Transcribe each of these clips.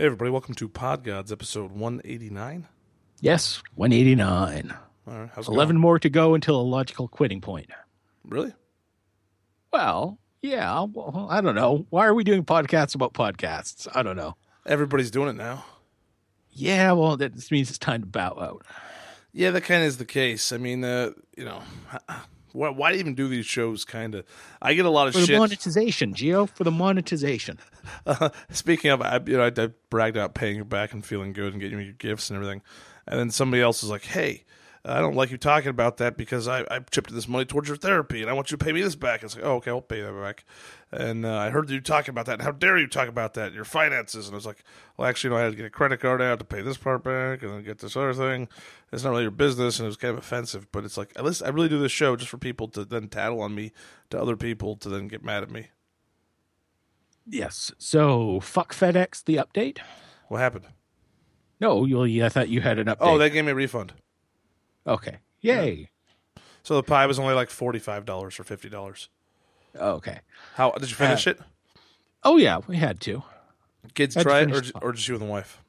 Hey, everybody, welcome to Pod Gods, episode 189. Yes, 189. All right, how's it 11 going? more to go until a logical quitting point. Really? Well, yeah, well, I don't know. Why are we doing podcasts about podcasts? I don't know. Everybody's doing it now. Yeah, well, that just means it's time to bow out. Yeah, that kind of is the case. I mean, uh, you know, why, why do you even do these shows? Kind of. I get a lot of For the shit. monetization, Geo, for the monetization. Uh-huh. Speaking of, I, you know, I, I bragged about paying you back and feeling good and getting you your gifts and everything, and then somebody else is like, "Hey, I don't like you talking about that because I, I chipped this money towards your therapy, and I want you to pay me this back." It's like, "Oh, okay, I'll pay that back." and uh, I heard you talking about that. How dare you talk about that? Your finances. And I was like, well, actually, you know, I had to get a credit card out to pay this part back and then get this other thing. It's not really your business. And it was kind of offensive, but it's like, at least I really do this show just for people to then tattle on me to other people to then get mad at me. Yes. So fuck FedEx, the update. What happened? No, well, I thought you had an update. Oh, they gave me a refund. Okay. Yay. Yeah. So the pie was only like $45 or $50. Oh, okay. How did you finish uh, it? Oh yeah, we had to. Kids had try to it, or, or just you and the wife?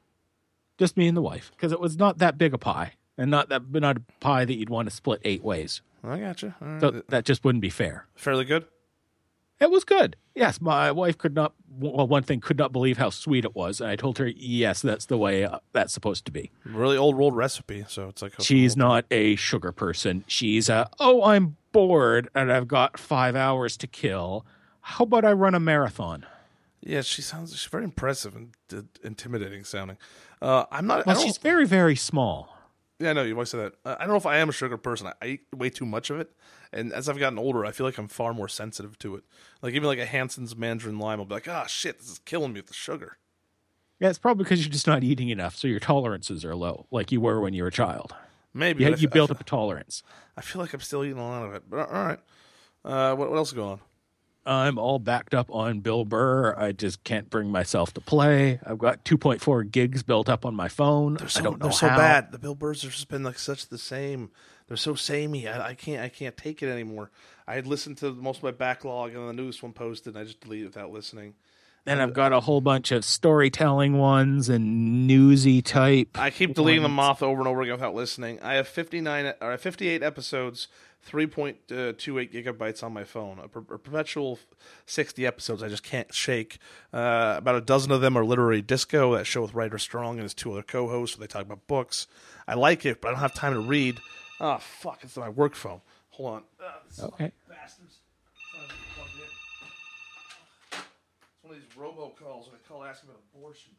Just me and the wife, because it was not that big a pie, and not that not a pie that you'd want to split eight ways. I gotcha. Right. So that just wouldn't be fair. Fairly good. It was good. Yes, my wife could not. Well, one thing could not believe how sweet it was, and I told her, "Yes, that's the way uh, that's supposed to be." Really old world recipe. So it's like She's not a sugar person. She's a, "Oh, I'm bored and I've got five hours to kill. How about I run a marathon?" Yeah, she sounds. She's very impressive and uh, intimidating sounding. Uh, I'm not. Well, don't, she's very, very small. Yeah, I know you always say that. I don't know if I am a sugar person. I, eat way too much of it, and as I've gotten older, I feel like I'm far more sensitive to it. Like even like a Hanson's mandarin lime, I'll be like, ah, shit, this is killing me with the sugar. Yeah, it's probably because you're just not eating enough, so your tolerances are low, like you were when you were a child. Maybe You, I you built I, up a tolerance. I feel like I'm still eating a lot of it. But all right. Uh, what, what else is going on? I'm all backed up on Bill Burr. I just can't bring myself to play. I've got 2.4 gigs built up on my phone. They're so, I don't know they're so how. bad. The Bill Burrs have just been like such the same. They're so samey. I, I can't I can't take it anymore. I had listened to most of my backlog, and the newest one posted, and I just deleted it without listening. And I've got a whole bunch of storytelling ones and newsy type. I keep deleting them ones. off over and over again without listening. I have fifty nine or I have fifty eight episodes, three point two eight gigabytes on my phone. A, per- a perpetual sixty episodes. I just can't shake. Uh, about a dozen of them are literary disco. That show with Ryder Strong and his two other co-hosts. Where they talk about books. I like it, but I don't have time to read. Oh fuck! It's my work phone. Hold on. Uh, Okay. bastards. Trying to get plugged in. It's one of these robocalls when they call asking about abortion.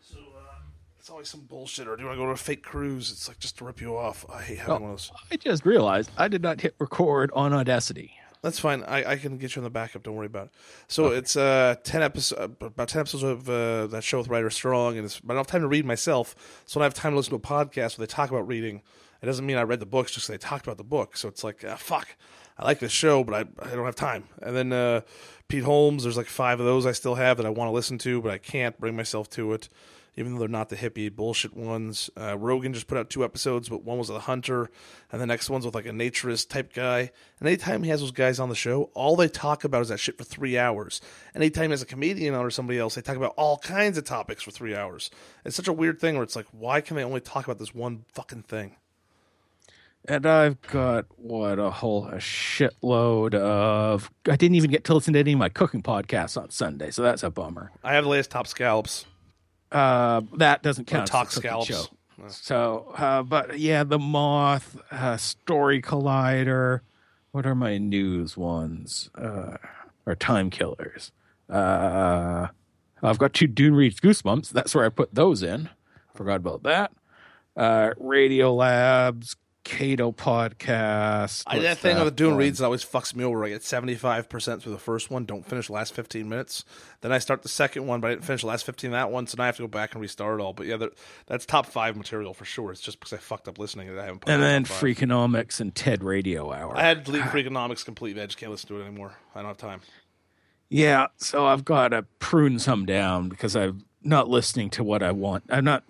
So uh, it's always some bullshit. Or do you want to go to a fake cruise? It's like just to rip you off. I hate having Oh. one of those. I just realized I did not hit record on Audacity. That's fine. I, I can get you on the backup. Don't worry about it. So it's uh ten episodes, about ten episodes of uh, that show with Ryder Strong, and it's, but I don't have time to read myself. So when I have time to listen to a podcast where they talk about reading, it doesn't mean I read the books. just they talked about the book. So it's like ah, fuck. I like this show, but I I don't have time. And then uh, Pete Holmes, there's like five of those I still have that I want to listen to, but I can't bring myself to it. Even though they're not the hippie bullshit ones, uh, Rogan just put out two episodes, but one was a hunter, and the next one's with like a naturist type guy. And anytime he has those guys on the show, all they talk about is that shit for three hours. And anytime he has a comedian on or somebody else, they talk about all kinds of topics for three hours. It's such a weird thing where it's like, why can they only talk about this one fucking thing? And I've got what a whole a shitload of. I didn't even get to listen to any of my cooking podcasts on Sunday, so that's a bummer. I have the latest top scallops. Uh, that doesn't count. talk as a cooking scallops. show. So, uh, but yeah, the moth, uh, story collider. What are my news ones? Uh, or time killers. Uh, I've got two Dune Reads Goosebumps. That's where I put those in. Forgot about that. Uh, Radio Labs, Cato podcast. I, that thing that with Dune one? reads always fucks me over. I get seventy five percent through the first one, don't finish the last fifteen minutes. Then I start the second one, but I didn't finish the last fifteen that one, so now I have to go back and restart it all. But yeah, that's top five material for sure. It's just because I fucked up listening and I haven't. Put And it then on top five. Freakonomics and TED Radio Hour. I had to delete Freakonomics completely. I just can't listen to it anymore. I don't have time. Yeah, so I've got to prune some down because I'm not listening to what I want. I'm not.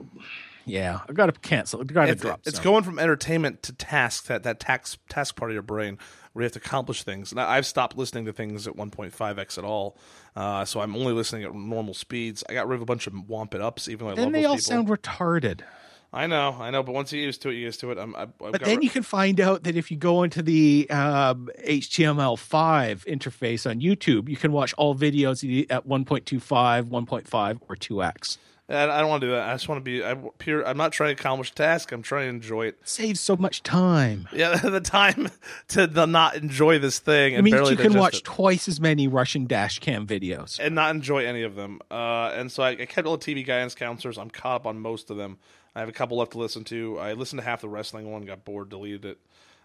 Yeah, I've got to cancel. I got to It's, drop. it's some. going from entertainment to task that that task task part of your brain where you have to accomplish things. And I, I've stopped listening to things at 1.5x at all, uh, so I'm only listening at normal speeds. I got rid of a bunch of womp it ups, even though I Then love they all people. sound retarded. I know, I know, but once you get used to it, you get used to it. I'm, I, I've But got then rid- you can find out that if you go into the um, HTML5 interface on YouTube, you can watch all videos at 1.25, 1.5, or 2x. And I don't want to do that. I just want to be I'm pure. I'm not trying to accomplish a task. I'm trying to enjoy it. Saves so much time. Yeah, the time to the not enjoy this thing It and means you can watch it. twice as many Russian dash cam videos. and not enjoy any of them. Uh, and so I, I kept all the TV guidance counselors. I'm caught up on most of them. I have a couple left to listen to. I listened to half the wrestling one, got bored, deleted it.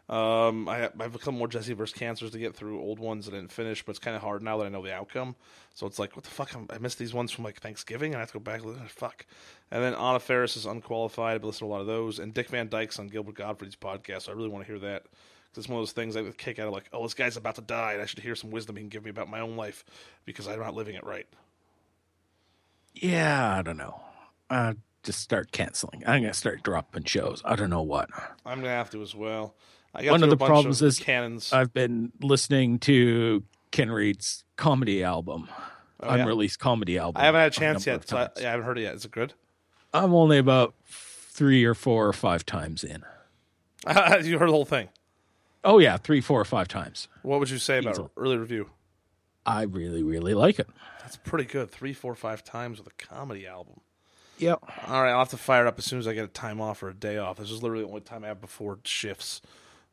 Um, I, I have a couple more Jesse vs. Cancers to get through, old ones that I didn't finish, but it's kind of hard now that I know the outcome. So it's like, what the fuck? I'm, I missed these ones from like Thanksgiving, and I have to go back. and Fuck. And then Anna Faris is unqualified. I've listened to a lot of those, and Dick Van Dyke's on Gilbert Gottfried's podcast. So I really want to hear that because it's one of those things I would kick out of like, oh, this guy's about to die, and I should hear some wisdom he can give me about my own life because I'm not living it right. Yeah, I don't know. Uh, just start canceling. I'm going to start dropping shows. I don't know what. I'm gonna have to as well. I got One of the problems of is cannons. I've been listening to Ken Reid's comedy album, Oh, yeah? unreleased comedy album. I haven't had a a chance number yet. So I, yeah, I haven't heard it yet. Is it good? I'm only about three or four or five times in. you heard the whole thing. Oh yeah, three, four or five times. What would you say about Easily. early review? I really, really like it. That's pretty good. Three, four, five times with a comedy album. Yep. All right, I'll have to fire it up as soon as I get a time off or a day off. This is literally the only time I have before shifts.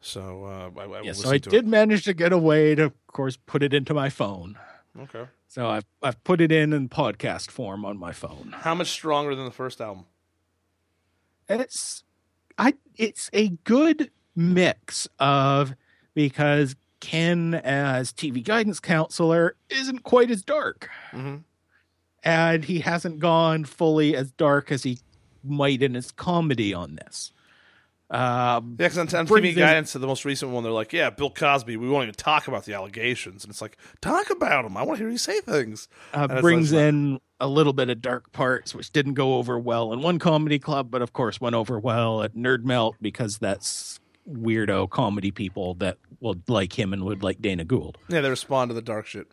So uh, I, I Yeah, so I did manage to get a way to, of course, put it into my phone. Okay. So I've I've put it in in podcast form on my phone. How much stronger than the first album? It's I it's a good mix of because Ken as TV guidance counselor isn't quite as dark. Mhm. And he hasn't gone fully as dark as he might in his comedy on this. Um, Yeah, because on, on TV Guidance, the most recent one, they're like, "Yeah, Bill Cosby. We won't even talk about the allegations." And it's like, talk about him. I want to hear you say things. uh, brings like- in a little bit of dark parts, which didn't go over well in one comedy club, but of course went over well at Nerd Melt because that's weirdo comedy people that will like him and would like Dana Gould. Yeah, they respond to the dark shit.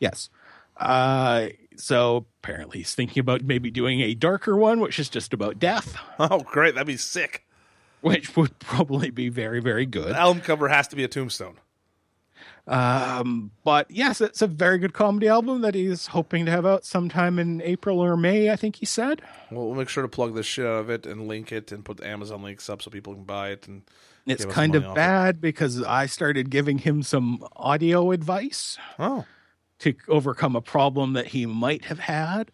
Yes. Uh, so apparently he's thinking about maybe doing a darker one, which is just about death, Oh, great! That'd be sick. Which would probably be very, very good. The album cover has to be a tombstone. Um, but yes, it's a very good comedy album that he's hoping to have out sometime in April or May, I think he said. Well, we'll make sure to plug the shit out of it and link it and put the Amazon links up so people can buy it. And It's kind of off it. bad because I started giving him some audio advice oh, to overcome a problem that he might have had.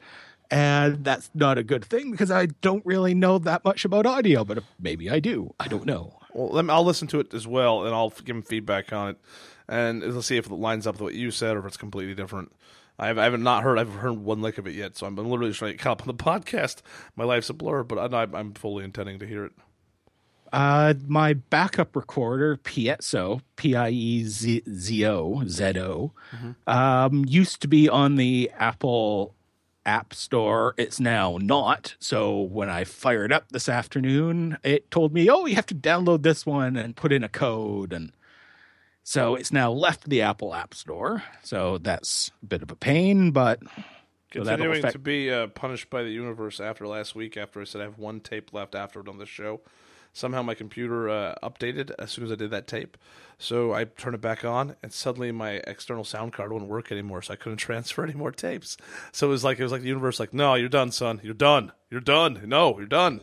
And that's not a good thing because I don't really know that much about audio, but maybe I do. I don't know. well, let me, I'll listen to it as well, and I'll give him feedback on it, and let's see if it lines up with what you said or if it's completely different. I, have, I haven't not heard. I've heard one lick of it yet, so I'm, literally just trying to get caught up on the podcast. My life's a blur, but I, I'm fully intending to hear it. Uh, my backup recorder, Piezo, P I E Z Z O Z O, um, used to be on the Apple App Store. It's now not. So when I fired up this afternoon, it told me, "Oh, you have to download this one and put in a code." And so it's now left the Apple App Store. So that's a bit of a pain, but Continuing affect- to be uh, punished by the universe after last week, after I said I have one tape left after done this show. Somehow my computer uh, updated as soon as I did that tape. So I turned it back on, and suddenly my external sound card wouldn't work anymore, so I couldn't transfer any more tapes. So it was like it was like the universe, like, no, you're done, son. You're done. You're done. No, you're done.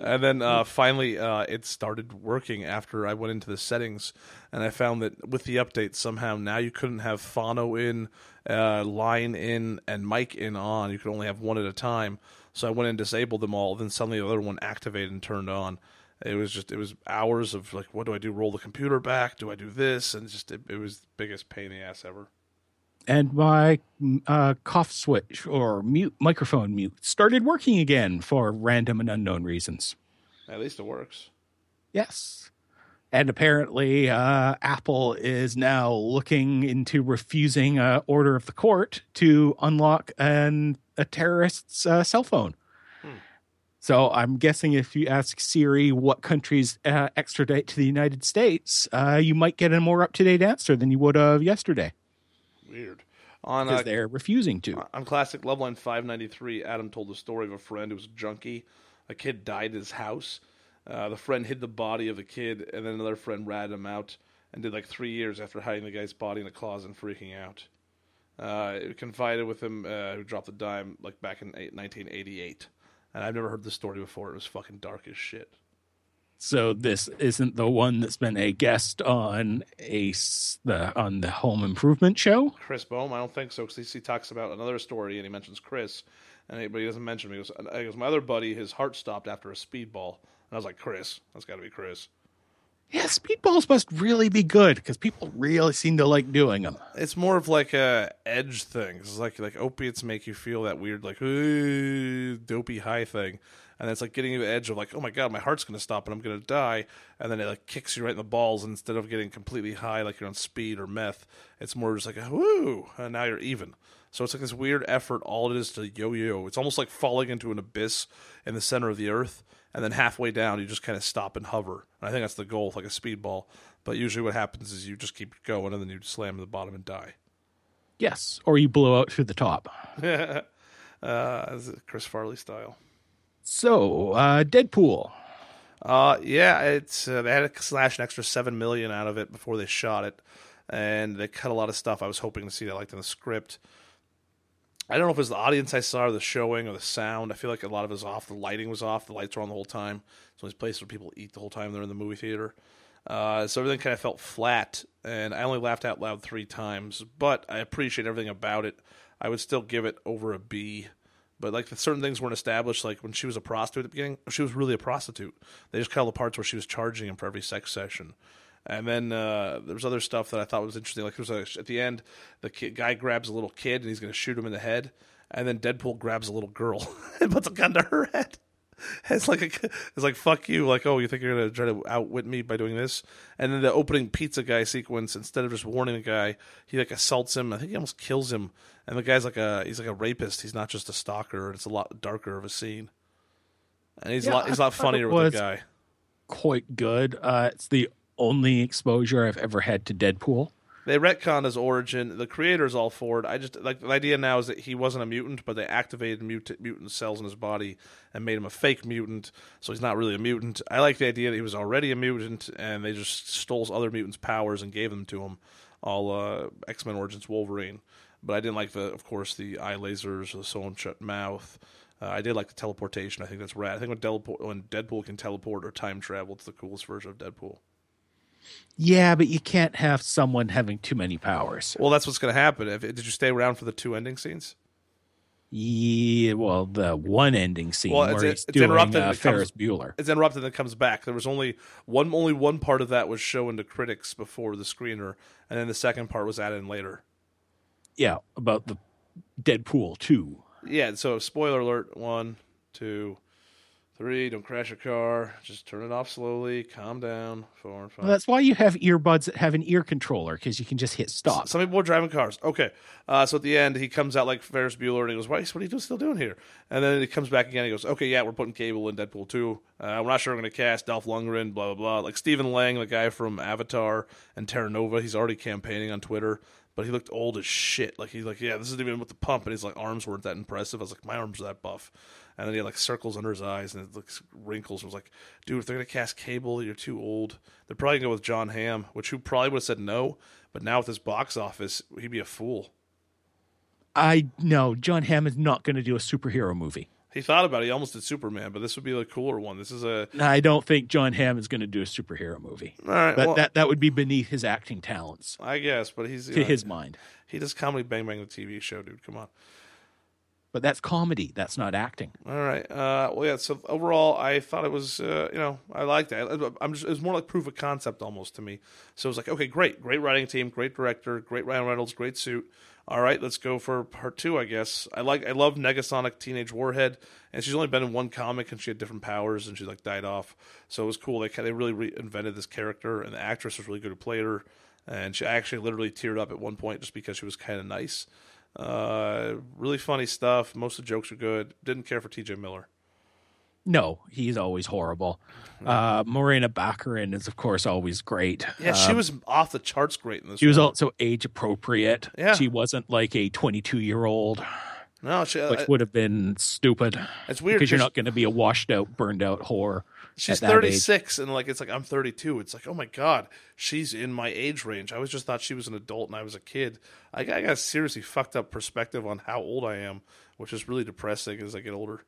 And then uh, finally, uh, it started working after I went into the settings, and I found that with the update, somehow now you couldn't have phono in, uh, line in, and mic in on. You could only have one at a time. So I went and disabled them all. Then suddenly the other one activated and turned on. It was just it was hours of like, what do I do? Roll the computer back? Do I do this? And just it, it was the biggest pain in the ass ever. and my uh, cough switch or mute microphone mute started working again for random and unknown reasons. At least it works. Yes. And apparently, uh, Apple is now looking into refusing a order of the court to unlock an, a terrorist's uh, cell phone. So I'm guessing if you ask Siri what countries uh, extradite to the United States, uh, you might get a more up to date answer than you would have yesterday Weird. On because uh, they're refusing to. on classic Loveline 593, Adam told the story of a friend who was a junkie. A kid died at his house. Uh, the friend hid the body of the kid, and then another friend ratted him out and did like three years after hiding the guy's body in a closet and freaking out. Uh, confided with him uh, who dropped the dime like back in 1988. And I've never heard this story before. It was fucking dark as shit. So this isn't the one that's been a guest on a the on the Home Improvement show. Chris Bohm, I don't think so because he talks about another story and he mentions Chris, and he, but he doesn't mention me. He goes, he goes, my other buddy, his heart stopped after a speedball, and I was like, Chris, that's got to be Chris. Yeah, speedballs must really be good because people really seem to like doing them. It's more of like a edge thing. It's like like opiates make you feel that weird like dopey high thing, and it's like getting you the edge of like oh my god my heart's gonna stop and I'm gonna die, and then it like kicks you right in the balls and instead of getting completely high like you're on speed or meth. It's more just like woo, and now you're even. So it's like this weird effort. All it is to yo-yo. It's almost like falling into an abyss in the center of the earth, and then halfway down you just kind of stop and hover. And I think that's the goal, like a speedball. But usually what happens is you just keep going, and then you slam to the bottom and die. Yes, or you blow out through the top. uh, Chris Farley style. So, uh, Deadpool. Uh, yeah, it's uh, they had to slash an extra seven million out of it before they shot it, and they cut a lot of stuff. I was hoping to see that like in the script. I don't know if it was the audience I saw or the showing or the sound. I feel like a lot of it was off. The lighting was off. The lights were on the whole time. It's one of these places where people eat the whole time they're in the movie theater. Uh, so everything kind of felt flat, and I only laughed out loud three times. But I appreciate everything about it. I would still give it over a B. But like certain things weren't established, like when she was a prostitute at the beginning, she was really a prostitute. They just cut all the parts where she was charging him for every sex session. And then uh, there was other stuff that I thought was interesting. Like there was a, at the end, the kid, guy grabs a little kid and he's going to shoot him in the head, and then Deadpool grabs a little girl and puts a gun to her head. It's like a, it's like fuck you, like oh you think you're gonna try to outwit me by doing this? And then the opening pizza guy sequence, instead of just warning the guy, he like assaults him. I think he almost kills him. And the guy's like a he's like a rapist. He's not just a stalker. It's a lot darker of a scene. And he's a lot he's a lot funnier it with the guy. Quite good. Uh, it's the only exposure I've ever had to Deadpool. They retcon his origin. The creator's all for it. I just like the idea now is that he wasn't a mutant, but they activated mut- mutant cells in his body and made him a fake mutant. So he's not really a mutant. I like the idea that he was already a mutant, and they just stole other mutants' powers and gave them to him. All uh, X Men Origins Wolverine, but I didn't like the, of course, the eye lasers, the sewn shut mouth. Uh, I did like the teleportation. I think that's rad. I think when, Deadpool, when Deadpool can teleport or time travel, it's the coolest version of Deadpool. Yeah, but you can't have someone having too many powers. Well, that's what's going to happen. If, did you stay around for the two ending scenes? Yeah, well, the one ending scene Well, where it's- he's it's doing interrupted uh, and it comes- Ferris Bueller. it's interrupted and it comes back. There was only one only one part of that was shown to critics before the screener, and then the second part was added in later. Yeah, about the Deadpool two. Yeah, so spoiler alert: one, two, three. Don't crash your car. Just turn it off slowly. Calm down. Four and five. Well, that's why you have earbuds that have an ear controller because you can just hit stop. Some people are driving cars. Okay. Uh, so at the end, he comes out like Ferris Bueller and he goes, Why, what are you still doing here? And then he comes back again. He goes, Okay, yeah, we're putting Cable in Deadpool 2. Uh, we're not sure we're going to cast Dolph Lundgren, blah, blah, blah. Like Stephen Lang, the guy from Avatar and Terra Nova, he's already campaigning on Twitter. But he looked old as shit. Like he's like, yeah, this isn't even with the pump, and his like arms weren't that impressive. I was like, my arms are that buff, and then he had like circles under his eyes and it looks wrinkles. I was like, dude, if they're gonna cast Cable, you're too old. They're probably gonna go with Jon Hamm, which who probably would have said no, but now with his box office, he'd be a fool. I know Jon Hamm is not to do a superhero movie. He thought about it. He almost did Superman, but this would be the cooler one. This is a I don't think Jon Hamm is going to do a superhero movie. all right. But well, that that would be beneath his acting talents, I guess, but he's to know, his mind. he does comedy Bang Bang the TV show, dude. Come on. But that's comedy. That's not acting. All right. Uh, well, yeah. So overall, I thought it was, uh, you know, I liked it. I'm just, it was more like proof of concept almost to me. So it was like, okay, great, great writing team, great director, great Ryan Reynolds, great suit. All right, let's go for part two, I guess. I like, I love Negasonic Teenage Warhead, and she's only been in one comic, and she had different powers, and she like died off. So it was cool. They of really reinvented this character, and the actress was really good who played her, and she actually literally teared up at one point just because she was kind of nice. Uh, really funny stuff. Most of the jokes are good. Didn't care for T.J. Miller. No, he's always horrible. Uh, Morena Baccarin is, of course, always great. Yeah, she Um, was off the charts great in this. She was also age appropriate. Yeah. She wasn't like a 22 year old, no, she, uh, which would have been stupid it's weird because you're not going to be a washed out, burned out whore. She's at that age. 36 and like it's like I'm 32. It's like oh my god, she's in my age range. I was just thought she was an adult and I was a kid. I I got a seriously fucked up perspective on how old I am, which is really depressing as I get older.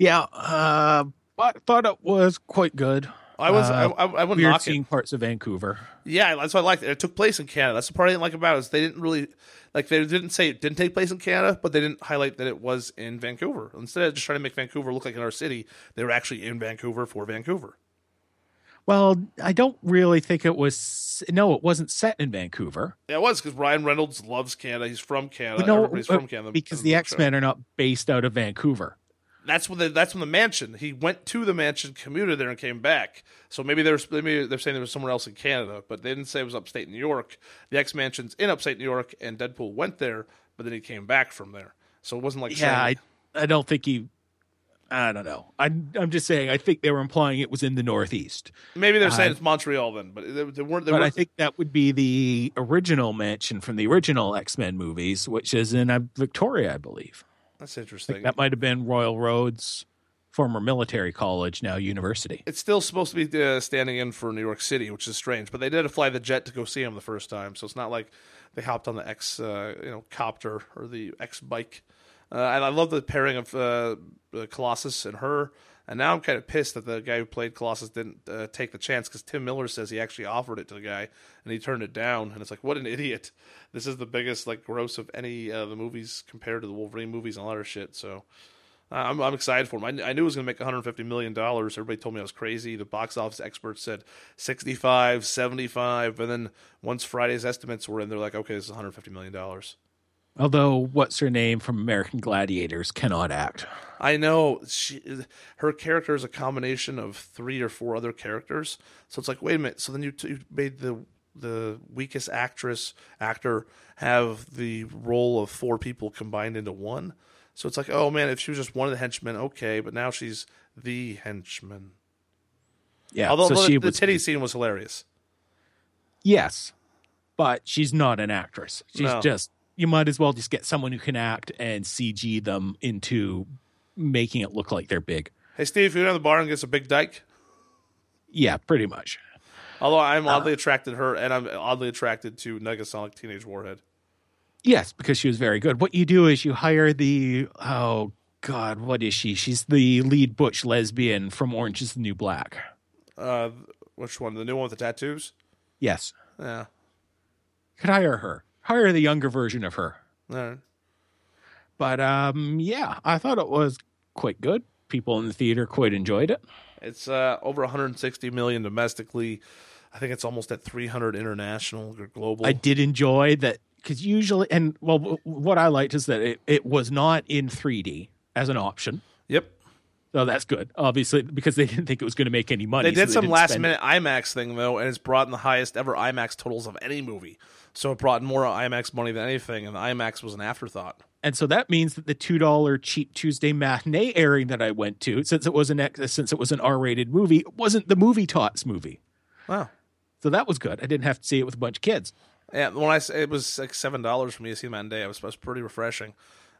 Yeah, uh, but I thought it was quite good. I was Uh, I, I, I wouldn't knock seeing it. parts of Vancouver. Yeah, that's what I liked. It it took place in Canada. That's the part I didn't like about it. Is they didn't really like they didn't say it didn't take place in Canada, but they didn't highlight that it was in Vancouver. Instead of just trying to make Vancouver look like another city, they were actually in Vancouver for Vancouver. Well, I don't really think it was. No, it wasn't set in Vancouver. Yeah, it was because Ryan Reynolds loves Canada. He's from Canada. no, Everybody's uh, from Canada because the. X Men are not based out of Vancouver. That's when the that's when the mansion. He went to the mansion, commuted there, and came back. So maybe they're maybe they're saying there was somewhere else in Canada, but they didn't say it was upstate New York. The X mansion's in upstate New York, and Deadpool went there, but then he came back from there. So it wasn't like Yeah, I, saying, I don't think he. I don't know. I, I'm just saying. I think they were implying it was in the Northeast, maybe they're saying I- it's Montreal then, but they, they weren't. They but I weren't think that would be the original mansion from the original X Men movies, which is in uh, Victoria, I believe. That's interesting. that might have been Royal Roads, former military college, now university. it's still supposed to be uh, standing in for New York City, which is strange. But they did fly the jet to go see him the first time, so it's not like they hopped on the X, uh, you know, copter or the X bike. Uh, and I love the pairing of uh, uh, Colossus and her. And now I'm kind of pissed that the guy who played Colossus didn't uh, take the chance because Tim Miller says he actually offered it to the guy and he turned it down. And it's like, what an idiot! This is the biggest like gross of any uh, the movies compared to the Wolverine movies and all that shit. So I'm, I'm excited for him. I, I knew it was going to make 150 million dollars. Everybody told me I was crazy. The box office experts said 65, 75, and then once Friday's estimates were in, they're like, okay, this is 150 million dollars. Although, what's her name from American Gladiators cannot act. I know she, her character is a combination of three or four other characters. So it's like, wait a minute. So then you, you made the the weakest actress actor have the role of four people combined into one. So it's like, oh man, if she was just one of the henchmen, okay, but now she's the henchman. Yeah, Although so the, she the was titty scene was hilarious. yes, but she's not an actress. She's No. just you might as well just get someone who can act and CG them into making it look like they're big. Hey Steve, you go to the bar and gets a big dyke. Yeah, pretty much. Although I'm Uh. oddly attracted to her, and I'm oddly attracted to Negasonic Teenage Warhead. Yes, because she was very good. What you do is you hire the oh god, what is she? She's the lead butch lesbian from Orange is the New Black. Uh, which one? The new one with the tattoos? Yes, Yeah. could hire her. Hire the younger version of her. Right. But um, yeah, I thought it was quite good. People in the theater quite enjoyed it. It's uh, over 160 million domestically. I think it's almost at 300 international or global. I did enjoy that because usually, and well, what I liked is that it, it was not in 3D as an option. yep. So that's good, obviously, because they didn't think it was going to make any money. They so did some last minute IMAX thing though, and it's brought in the highest ever IMAX totals of any movie. So it brought more IMAX money than anything, and the IMAX was an afterthought. And so that means that the two dollar cheap Tuesday matinee airing that I went to, since it was an since it was an R rated movie, wasn't the movie tots movie. Wow. So that was good. I didn't have to see it with a bunch of kids. Yeah, when I it was like seven dollars for me to see them day. It was, it was pretty refreshing,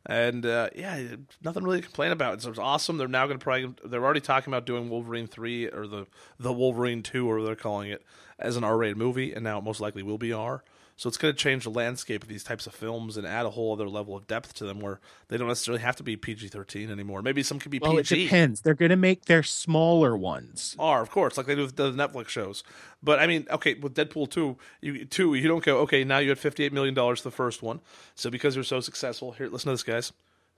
and uh, yeah, nothing really to complain about. It was awesome. They're now going to probably they're already talking about doing Wolverine three or the the Wolverine two or they're calling it as an R rated movie, and now it most likely will be R. So it's going to change the landscape of these types of films and add a whole other level of depth to them, where they don't necessarily have to be PG thirteen anymore. Maybe some could be Well, it PG. depends. They're going to make their smaller ones. are, of course, like they do with the Netflix shows. But I mean, okay, with Deadpool two, you two, you don't go. Okay, now you had fifty eight million dollars the first one. So because you're so successful, here, listen to this, guys.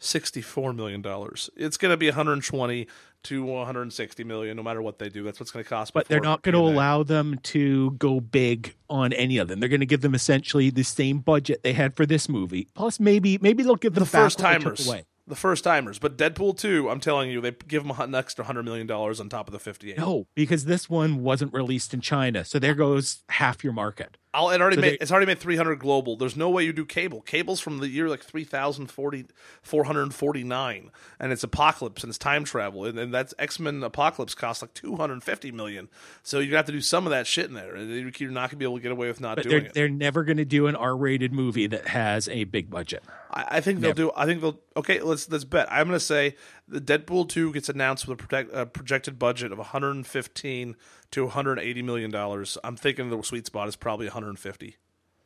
Sixty four million dollars. It's going to be one hundred twenty to one hundred sixty million, no matter what they do. That's what's going to cost. But they're not going to allow them to go big on any of them. They're going to give them essentially the same budget they had for this movie. Plus, maybe maybe they'll give them the first back what they took timers. The first timers. But Deadpool two, I'm telling you, they give them an extra hundred million dollars on top of the fifty eight. No, because this one wasn't released in China, so there goes half your market. I'll, it already So made, they- it's already made 300 global. There's no way you do cable. Cable's from the year like 3040 449 and it's Apocalypse and it's time travel and, and that's X-Men Apocalypse costs like 250 million. So you're going to have to do some of that shit in there. You're not going to be able to get away with not doing they're it. they're never going to do an R-rated movie that has a big budget. I, I think they'll do. I think they'll. Okay, let's let's bet. I'm going to say the Deadpool two gets announced with a project, uh, projected budget of 115 to 180 million dollars. I'm thinking the sweet spot is probably 150.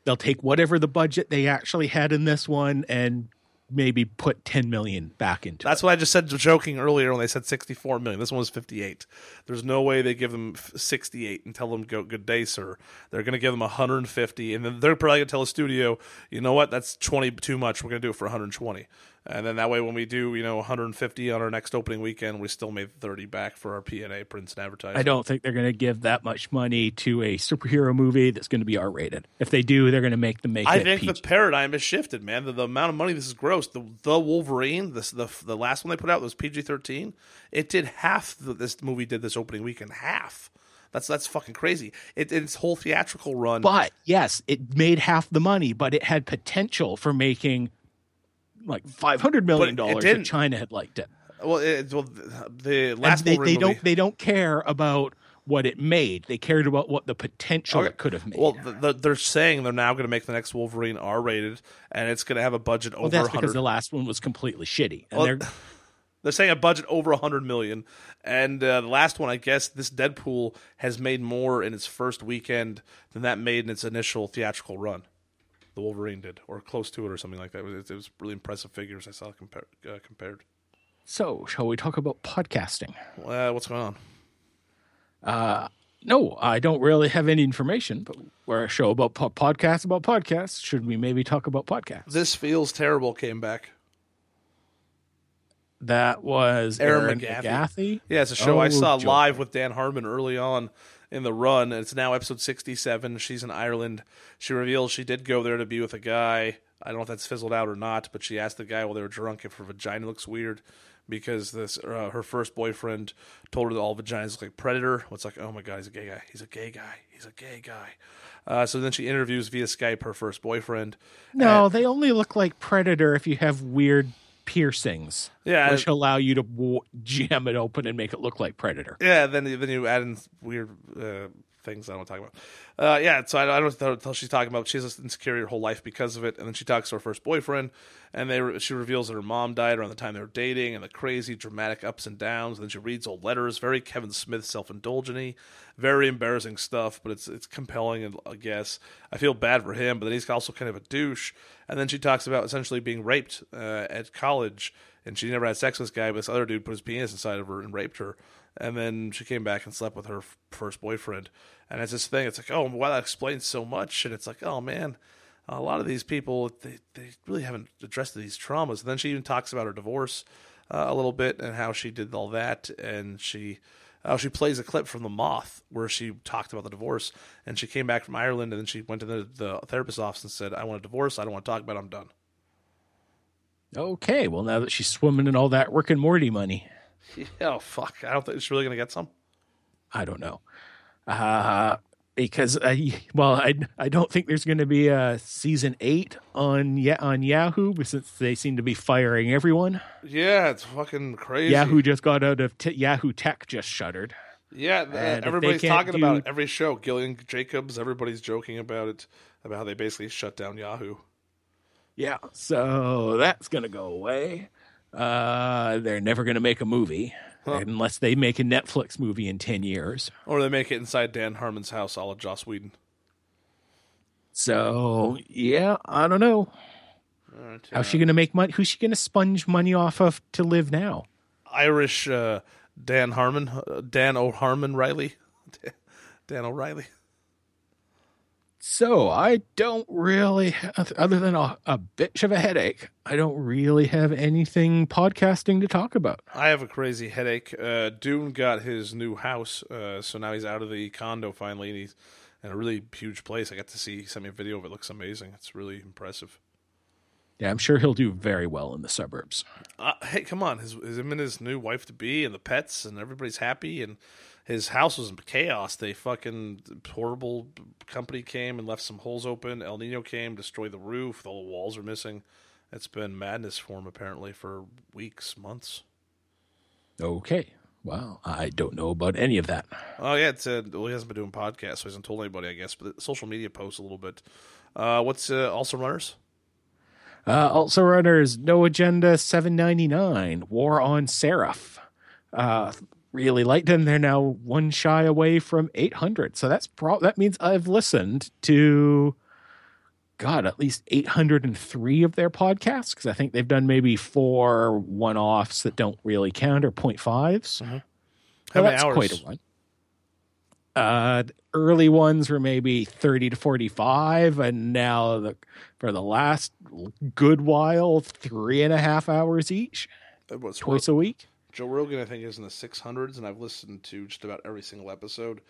They'll take whatever the budget they actually had in this one and maybe put 10 million back into That's what I just said joking earlier when they said 64 million. This one was 58. There's no way they give them 68 and tell them go good day, sir. They're going to give them 150, and then they're probably going to tell the studio, you know what, that's 20 too much. We're going to do it for 120. And then that way, when we do, you know, 150 on our next opening weekend, we still made 30 back for our P&A prints and advertising. I don't think they're going to give that much money to a superhero movie that's going to be R-rated. If they do, they're going to make the make I think PG. the paradigm has shifted, man. The, the amount of money this is gross. The the Wolverine, this the the last one they put out was PG thirteen. It did half the, this movie did this opening weekend. Half. That's that's fucking crazy. It, its whole theatrical run. But yes, it made half the money, but it had potential for making like five hundred million dollars, if China had liked it. well, it, well, the- And last they, they don't they don't care about what it made. They cared about what the potential Okay. it could have made. Well, the, the, they're saying they're now going to make the next Wolverine R rated, and it's going to have a budget Well, over that's 100. because the last one was completely shitty. And Well, they're They're saying a budget over a 100 million. And uh, the last one, I guess, this Deadpool has made more in its first weekend than that made in its initial theatrical run. The Wolverine did, or close to it, or something like that. It was, it was really impressive figures I saw compar- uh, compared. so. Shall we talk about podcasting? Uh, what's going on? No, I don't really have any information, but we're a show about po- podcasts about podcasts. Should we maybe talk about podcasts? This Feels Terrible came back. That was Erin Erin, McGathy. McGathy. Yeah, it's a show I Oh, saw joy. live with Dan Harmon early on in the run, it's now episode 67. She's in Ireland. She reveals she did go there to be with a guy. I don't know if that's fizzled out or not, but she asked the guy while they were drunk if her vagina looks weird because this uh, her first boyfriend told her that all vaginas look like Predator. It's like, oh my god, he's a gay guy. He's a gay guy. He's a gay guy. Uh, so then she interviews via Skype her first boyfriend. No, they only look like Predator if you have weird piercings, Yeah, which allow you to w- jam it open and make it look like Predator. Yeah, then then you add in weird uh, things I don't talk about. Uh, yeah, so I, I don't know what she's talking about. She's insecure her whole life because of it, and then she talks to her first boyfriend, and they re- she reveals that her mom died around the time they were dating, and the crazy dramatic ups and downs. And then she reads old letters, very Kevin Smith self indulgent very embarrassing stuff, but it's it's compelling. And I guess I feel bad for him, but then he's also kind of a douche. And then she talks about essentially being raped uh, at college, and she never had sex with this guy, but this other dude put his penis inside of her and raped her. And then she came back and slept with her f- first boyfriend. And it's this thing. It's like, oh, wow, that explains so much. And it's like, oh man, a lot of these people they they really haven't addressed these traumas. And then she even talks about her divorce uh, a little bit and how she did all that. And she uh, she plays a clip from The Moth where she talked about the divorce. And she came back from Ireland and then she went to the, the therapist's office and said, I want a divorce. I don't want to talk about it. I'm done. Okay, well now that she's swimming in all that Rick and Morty money, Oh fuck! I don't think it's really gonna get some. I don't know. Uh, because I well, I I don't think there's going to be a season eight on yeah on Yahoo, since they seem to be firing everyone. Yeah, it's fucking crazy. Yahoo just got out of t- Yahoo Tech just shuttered. Yeah, th- And if they everybody's talking about do- it every show. Gillian Jacobs, everybody's joking about it, about how they basically shut down Yahoo. Yeah, so that's going to go away. Uh, they're never going to make a movie unless they make a Netflix movie in ten years. Or they make it inside Dan Harmon's house, a la Joss Whedon. So yeah, I don't know. How's she going to make money? Who's she going to sponge money off of to live now? Irish uh, Dan Harmon, uh, Dan O'Harmon Riley, Dan O'Reilly. So I don't really, other than a, a bitch of a headache, I don't really have anything podcasting to talk about. I have a crazy headache. Uh, Dune got his new house, uh, so now he's out of the condo finally, and he's in a really huge place. I got to see. He sent me a video of it. Looks amazing. It's really impressive. Yeah, I'm sure he'll do very well in the suburbs. Uh, hey, come on! His, his him and his new wife to be, and the pets, and everybody's happy, and his house was in chaos. They fucking horrible company came and left some holes open. El Nino came, destroyed the roof. The walls are missing. It's been madness for him apparently for weeks, months. Okay. Well, I don't know about any of that. Oh yeah, it's uh, well, he hasn't been doing podcasts, so he hasn't told anybody, I guess. But social media posts a little bit. Uh, what's uh, also runners? Uh, also runners, No Agenda 799, War on Seraph. Uh, really liked them. They're now one shy away from 800. So that's pro- that means I've listened to God, at least 803 of their podcasts because I think they've done maybe four one offs that don't really count or 0.5s. Mhm. So How many that's hours? quite a one. Uh, early ones were maybe 30 to 45, and now the, for the last good while, three and a half hours each, twice a week. Joe Rogan, I think, is in the 600s, and I've listened to just about every single episode,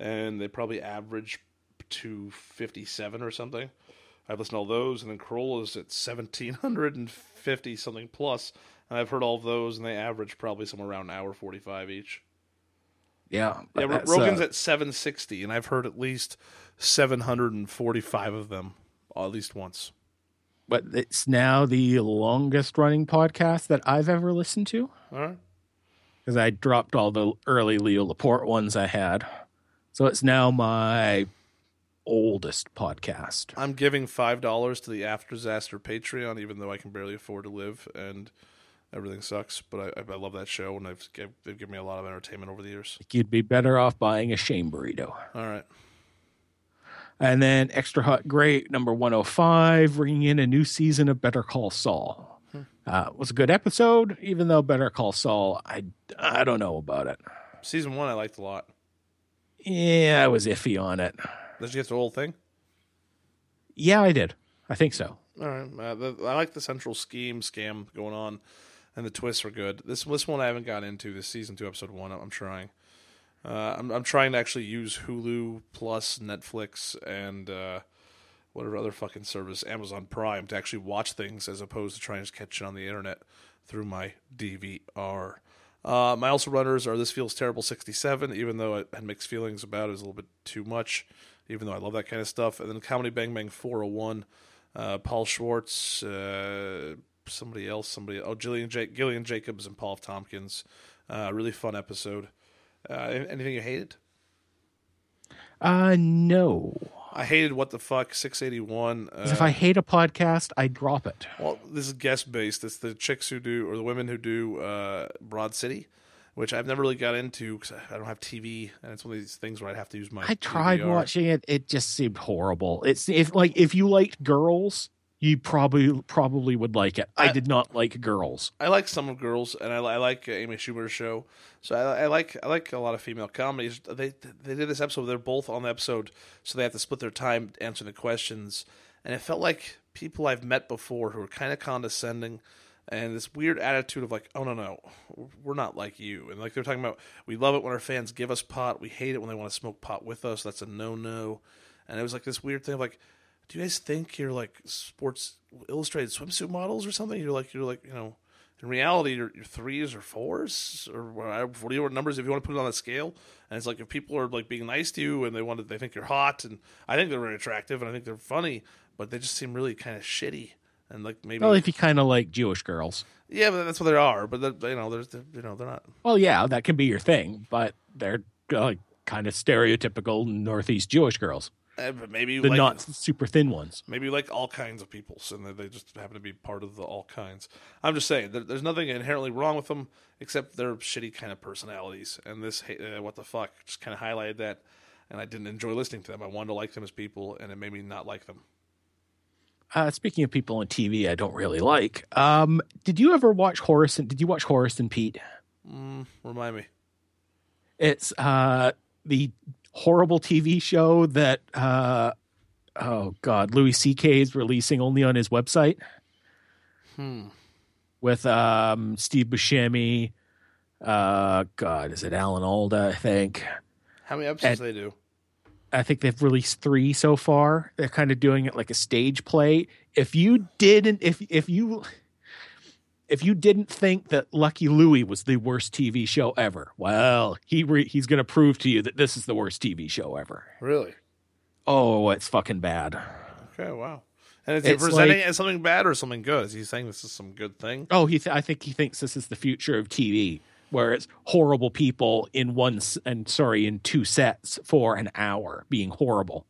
and they probably average to 57 or something. I've listened to all those, and then Carolla's at 1750 something plus, and I've heard all of those, and they average probably somewhere around an hour 45 each. Yeah. Yeah, but Rogan's uh, at 760, and I've heard at least 745 of them, at least once. but it's now the longest running podcast that I've ever listened to All right. Because I dropped all the early Leo Laporte ones I had. So it's now my oldest podcast. I'm giving five dollars to the After Disaster Patreon, even though I can barely afford to live and everything sucks. But I, I love that show, and I've, they've given me a lot of entertainment over the years. You'd be better off buying a shame burrito. All right, And then Extra Hot Great, number 105, bringing in a new season of Better Call Saul. Uh, it was a good episode, even though Better Call Saul, I, I don't know about it. season one I liked a lot. Yeah, I was iffy on it. Did you get the whole thing? Yeah, I did. I think so. All right, uh, the, I like the central scheme scam going on, and the twists are good. This this one I haven't got into. This season two, episode one. I'm trying. Uh, I'm I'm trying to actually use Hulu plus Netflix and uh, whatever other fucking service, Amazon Prime, to actually watch things as opposed to trying to catch it on the internet through my DVR. Uh, my also runners are This Feels Terrible 67, even though I had mixed feelings about it, it was a little bit too much, even though I love that kind of stuff. And then Comedy Bang Bang 401, uh, Paul Schwartz, uh, somebody else, somebody, oh, Gillian, ja- Gillian Jacobs and Paul. Tompkins. Uh, really fun episode. Uh, anything you hated? Uh, no. I hated What the Fuck 681. Uh, if I hate a podcast, I drop it. Well, this is guest based. It's the chicks who do, or the women who do uh, Broad City, which I've never really got into because I don't have TV, and it's one of these things where I'd have to use my. I tried DVR. watching it. It just seemed horrible. It's if like if you liked girls, you probably probably would like it. I, I- did not like girls. I like some of girls, and I, I like uh, Amy Schumer's show. So I, I like I like a lot of female comedies. They they did this episode. They're both on the episode, so they have to split their time answering the questions. And it felt like people I've met before who are kind of condescending, and this weird attitude of like, oh no no, we're not like you. And like they're talking about, we love it when our fans give us pot. We hate it when they want to smoke pot with us. That's a no no. And it was like this weird thing of like, do you guys think you're like Sports Illustrated swimsuit models or something? You're like you're like you know, in reality you're, you're threes or fours or whatever what are your numbers if you want to put it on a scale. And it's like if people are like being nice to you and they want to, they think you're hot and I think they're very attractive and I think they're funny, but they just seem really kind of shitty and like maybe Well, if you kind of like Jewish girls, yeah, but that's what they are. But you know, there's they're, you know they're not. well, yeah, that can be your thing. But they're uh, kind of stereotypical Northeast Jewish girls, eh, But maybe the like, not super thin ones. Maybe like all kinds of people, and they- they just happen to be part of the all kinds. I'm just saying, there, there's nothing inherently wrong with them, except they're shitty kind of personalities. And this, uh, what the fuck, just kind of highlighted that. And I didn't enjoy listening to them. I wanted to like them as people, and it made me not like them. Uh, speaking of people on TV, I don't really like. Um, did you ever watch Horace? And, did you watch Horace and Pete? Mm, remind me. It's uh, the horrible TV show that uh, oh god, Louis C.K. is releasing only on his website Hmm. with um, Steve Buscemi. Uh, God, is it Alan Alda? I think. How many episodes And- they do? I think they've released three so far. They're kind of doing it like a stage play. If you didn't, if if you, if you didn't think that Lucky Louie was the worst TV show ever, well, he re- he's going to prove to you that this is the worst TV show ever. Really? Oh, it's fucking bad. Okay, wow. And is he It's presenting like- it as something bad or something good? Is he saying this is some good thing? Oh, he th- I think he thinks this is the future of TV, where it's horrible people in one s- and sorry in two sets for an hour being horrible.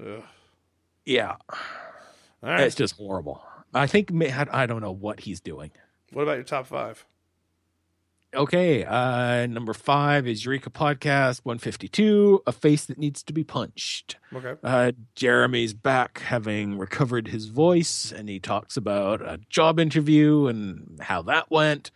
Ugh. Yeah, right. it's just horrible. I think I don't know what he's doing. What about your top five? Okay, uh, number five is Eureka Podcast 152, A Face That Needs to Be Punched. Okay. Uh, Jeremy's back having recovered his voice, and he talks about a job interview and how that went.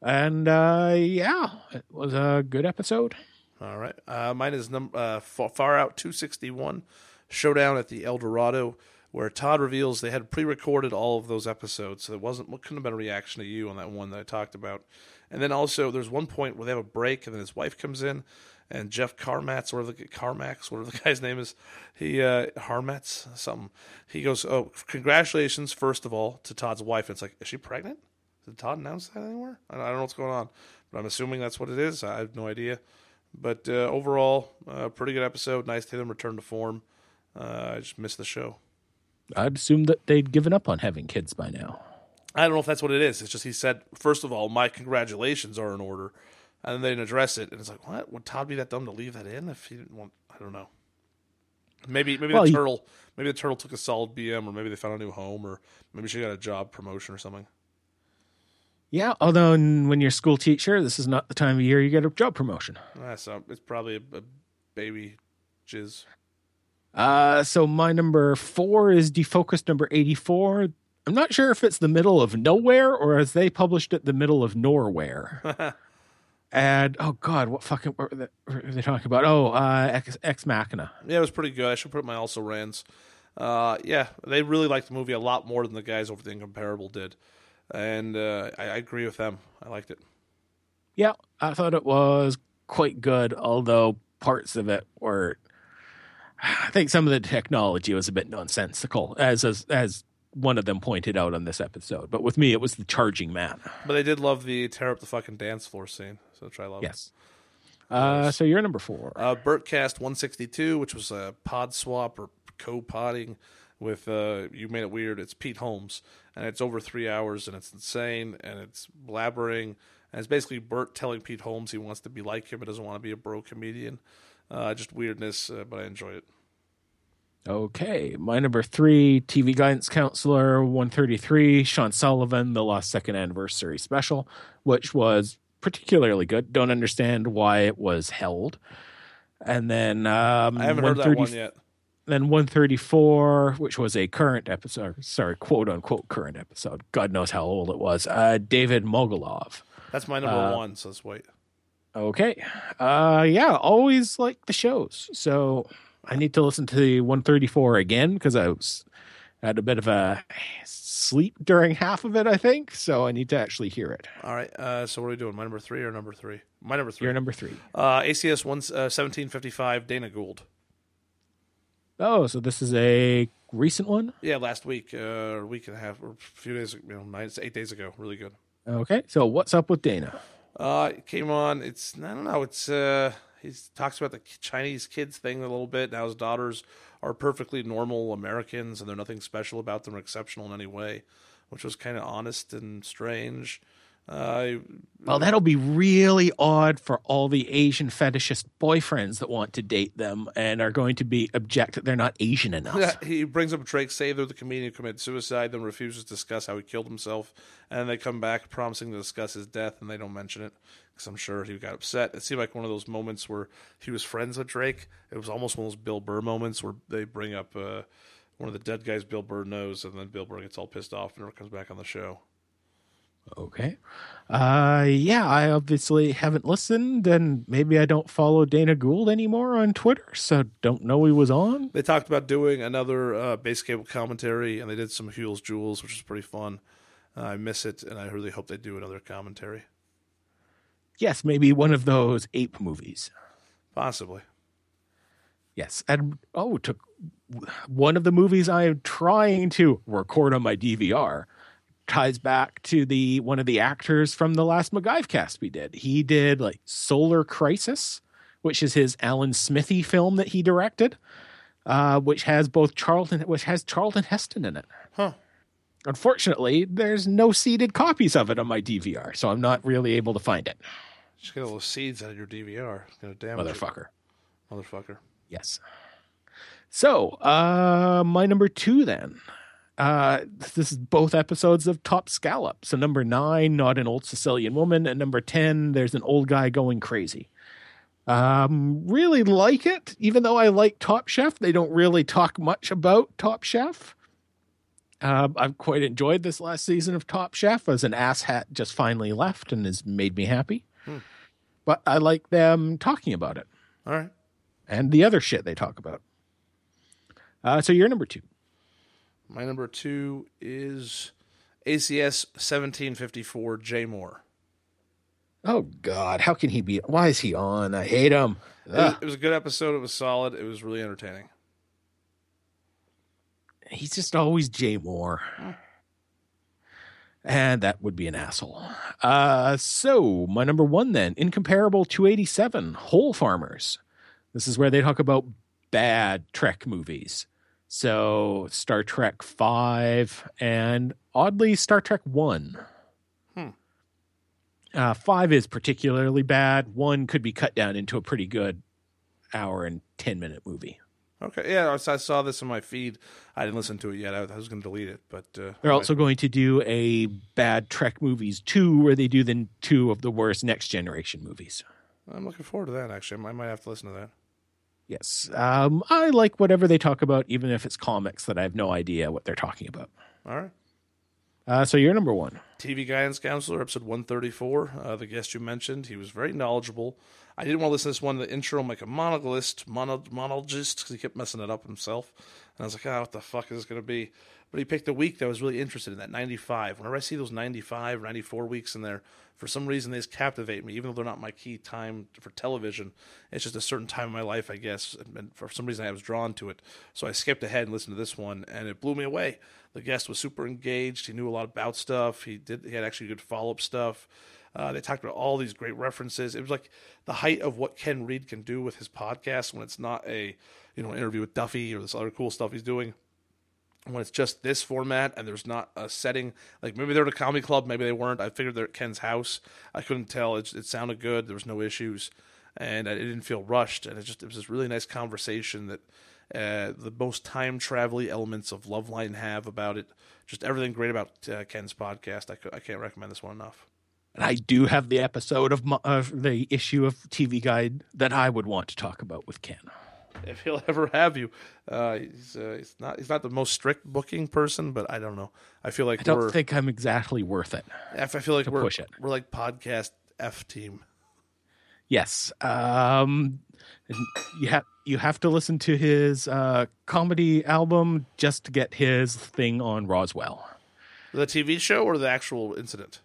And uh, yeah, it was a good episode. All right. Uh, mine is num- uh, Far Out 261, Showdown at the El Dorado, where Todd reveals they had pre recorded all of those episodes. So it wasn't, what couldn't have been a reaction to you on that one that I talked about. And then also, there's one point where they have a break, and then his wife comes in, and Jeff Carmatz, whatever the Carmax, whatever the guy's name is, he, uh, Harmatz, something. He goes, Oh, congratulations, first of all, to Todd's wife. And it's like, Is she pregnant? Did Todd announce that anywhere? I don't, I don't know what's going on, but I'm assuming that's what it is. I have no idea. But uh, overall, uh, pretty good episode. Nice to see them return to form. Uh, I just missed the show. I'd assume that they'd given up on having kids by now. I don't know if that's what it is. It's just he said, first of all, my congratulations are in order, and then they didn't address it. And it's like, what? Would Todd be that dumb to leave that in if he didn't want? I don't know. Maybe maybe Well, the he- turtle maybe the turtle took a solid BM, or maybe they found a new home, or maybe she got a job promotion or something. Yeah, although when you're a school teacher, this is not the time of year you get a job promotion. Ah, so it's probably a, a baby jizz. Uh, so my number four is Defocus number 84. I'm not sure if it's the middle of nowhere or as they published it, the middle of nowhere. and oh god, what fucking what were they, what were they talking about? Oh, uh, Ex, Ex Machina. Yeah, it was pretty good. I should put my also rans. Uh, yeah, they really liked the movie a lot more than the guys over the Incomparable did, and uh, I, I agree with them. I liked it. Yeah, I thought it was quite good, although parts of it were. I think some of the technology was a bit nonsensical, as as, as one of them pointed out on this episode. But with me, it was the charging man. But they did love the tear up the fucking dance floor scene, so which I love. Yes. Uh, so you're number four. Uh, Bertcast 162, which was a pod swap or co-podding with uh, you made it weird. It's Pete Holmes, and it's over three hours, and it's insane, and it's blabbering, and it's basically Bert telling Pete Holmes he wants to be like him, but doesn't want to be a bro comedian. Uh, just weirdness, uh, but I enjoy it. Okay, my number three, TV guidance counselor 133, Sean Sullivan, the Lost Second Anniversary special, which was particularly good. Don't understand why it was held. And then um, I haven't heard that one yet. Then 134, which was a current episode, sorry, quote unquote current episode. God knows how old it was. Uh, David Mogilov. That's my number uh, one. So let's wait. Okay. Uh yeah, always like the shows. So I need to listen to the 134 again because I was had a bit of a sleep during half of it, I think. So I need to actually hear it. All right. Uh, so what are we doing? My number three or number three? My number three. You're number three. Uh, ACS one uh, seventeen fifty five. Dana Gould. Oh, so this is a recent one? Yeah, last week, uh, or week and a half, or a few days, you know, nine, eight days ago. Really good. Okay. So what's up with Dana? Uh, it came on. It's I don't know. It's uh, he talks about the Chinese kids thing a little bit. Now his daughters are perfectly normal Americans, and they're nothing special about them or exceptional in any way, which was kind of honest and strange. Uh, Well, that'll be really odd for all the Asian fetishist boyfriends that want to date them and are going to be object that they're not Asian enough. Yeah, he brings up Drake Sather, the comedian who committed suicide, then refuses to discuss how he killed himself. And they come back promising to discuss his death, and they don't mention it because I'm sure he got upset. It seemed like one of those moments where he was friends with Drake. It was almost one of those Bill Burr moments where they bring up uh, one of the dead guys Bill Burr knows, and then Bill Burr gets all pissed off and never comes back on the show. Okay. Uh yeah, I obviously haven't listened and maybe I don't follow Dana Gould anymore on Twitter, so don't know he was on. They talked about doing another uh, base cable commentary, and they did some Hules Jewels, which was pretty fun. Uh, I miss it, and I really hope they do another commentary. Yes, maybe one of those ape movies. Possibly. Yes. And oh, took one of the movies I am trying to record on my DVR ties back to the one of the actors from the last MacGyver cast we did. He did like Solar Crisis, which is his Alan Smithee film that he directed, uh, which has both Charlton, which has Charlton Heston in it. Huh. Unfortunately, there's no seeded copies of it on my DVR, so I'm not really able to find it. Just get all those seeds out of your DVR. It's gonna damage it. Motherfucker. Motherfucker. Yes. So, uh, my number two then. Uh, this is both episodes of Top Scallop. So, number nine, Not an Old Sicilian Woman. And number 10, There's an Old Guy Going Crazy. Um, really like it, even though I like Top Chef. They don't really talk much about Top Chef. Uh, I've quite enjoyed this last season of Top Chef as an asshat just finally left and has made me happy. Hmm. But I like them talking about it All right. and the other shit they talk about. Uh, so you're number two. My number two is ACS 1754 Jay Mohr. Oh God, how can he be? Why is he on? I hate him. It was, it was a good episode. It was solid. It was really entertaining. He's just always Jay Mohr. And that would be an asshole. Uh, so my number one then, incomparable 287, Whole Farmers. This is where they talk about bad Trek movies. So Star Trek Five and oddly Star Trek One. Hmm. Uh, five is particularly bad. One could be cut down into a pretty good hour and ten minute movie. Okay. Yeah, I saw this in my feed. I didn't listen to it yet. I, was going to delete it, but uh, They're also going to do a bad Trek movies two, where they do the two of the worst next generation movies. I'm looking forward to that. Actually, I might have to listen to that. Yes, um, I like whatever they talk about, even if it's comics that I have no idea what they're talking about. All right. Uh, so you're number one. TV Guidance Counselor, episode 134. Uh, the guest you mentioned, he was very knowledgeable. I didn't want to listen to this one, the intro. I'm like a monologist, mono, monologist, because he kept messing it up himself. And I was like, oh, what the fuck is this going to be? But he picked a week that I was really interested in, that 95. Whenever I see those 95, 94 weeks in there, for some reason they just captivate me, even though they're not my key time for television. It's just a certain time in my life, I guess. And for some reason I was drawn to it. So I skipped ahead and listened to this one, and it blew me away. The guest was super engaged. He knew a lot about stuff. He did. He had actually good follow up stuff. Uh, they talked about all these great references. It was like the height of what Ken Reid can do with his podcast when it's not a you know interview with Duffy or this other cool stuff he's doing. When it's just this format and there's not a setting, like maybe they're at a comedy club, maybe they weren't. I figured they're at Ken's house. I couldn't tell. It, it sounded good. There was no issues, and it didn't feel rushed. And it just it was this really nice conversation that uh, the most time travel elements of Loveline have about it. Just everything great about uh, Ken's podcast. I, I can't recommend this one enough. And I do have the episode of, my, of the issue of TV Guide that I would want to talk about with Ken. if he'll ever have you. Uh, he's uh, he's not he's not the most strict booking person, but I don't know. I feel like I don't think I'm exactly worth it. I feel like we're push it. we're like podcast F team. Yes. Um, you have you have to listen to his uh, comedy album just to get his thing on Roswell, The TV show or the actual incident?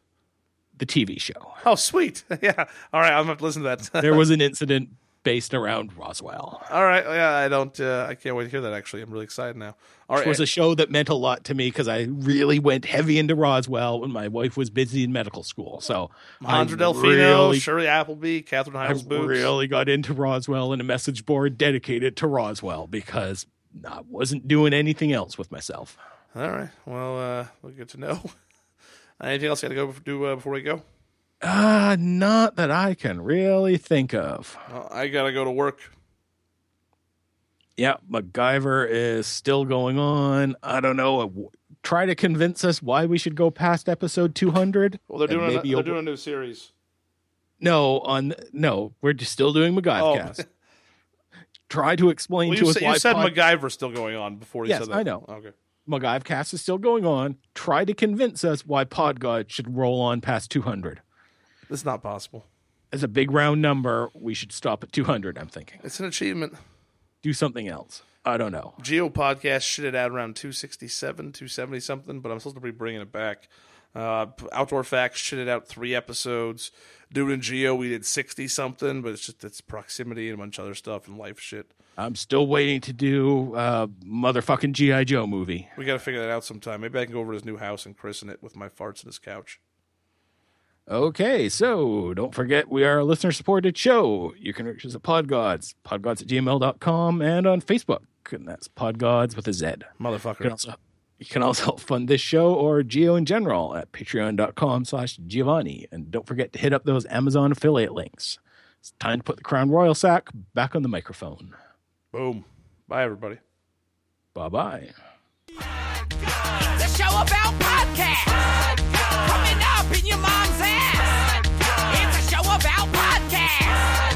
the TV show. Oh, sweet. yeah. All right, I'm gonna have to listen to that. There was an incident based around Roswell. All right. Yeah, I don't. Uh, I can't wait to hear that. Actually, I'm really excited now. All It right. was a show that meant a lot to me because I really went heavy into Roswell when my wife was busy in medical school. So Andra I Delfino, really, Shiri Appleby, Catherine I Hiles Boots. really got into Roswell and a message board dedicated to Roswell because I wasn't doing anything else with myself. All right. Well, uh, well, good to know. Anything else you got to go do uh, before we go? Uh, not that I can really think of. Well, I gotta go to work. Yeah, MacGyver is still going on. I don't know. uh, Try to convince us why we should go past episode 200. Well, they're doing a, they're over- doing a new series. No, on no, we're just still doing Oh, Try to explain well, to us said, why you said pod- MacGyver's still going on before you Yes, said that. I know. Okay. MacGyvercast is still going on. Try to convince us why PodGod should roll on past 200. It's not possible. As a big round number, we should stop at 200. I'm thinking. It's an achievement. Do something else. I don't know. Geo podcast shit it out around 267, 270 something, but I'm supposed to be bringing it back. Uh, Outdoor Facts shit it out three episodes. Dude and Geo, we did 60 something, but it's just it's proximity and a bunch of other stuff and life shit. I'm still waiting to do uh, motherfucking GI Joe movie. We got to figure that out sometime. Maybe I can go over to his new house and christen it with my farts in his couch. Okay, so don't forget we are a listener supported show. You can reach us at podgods, podgods at gmail.com, and on Facebook. And that's podgods with a Z. You can Motherfucker. also, you can also help fund this show or Geo in general at patreon.com slash Giovanni. And don't forget to hit up those Amazon affiliate links. It's time to put the Crown Royal sack back on the microphone. Boom. Bye, everybody. Bye bye. The show about your mom's ass. It's a show about podcasts.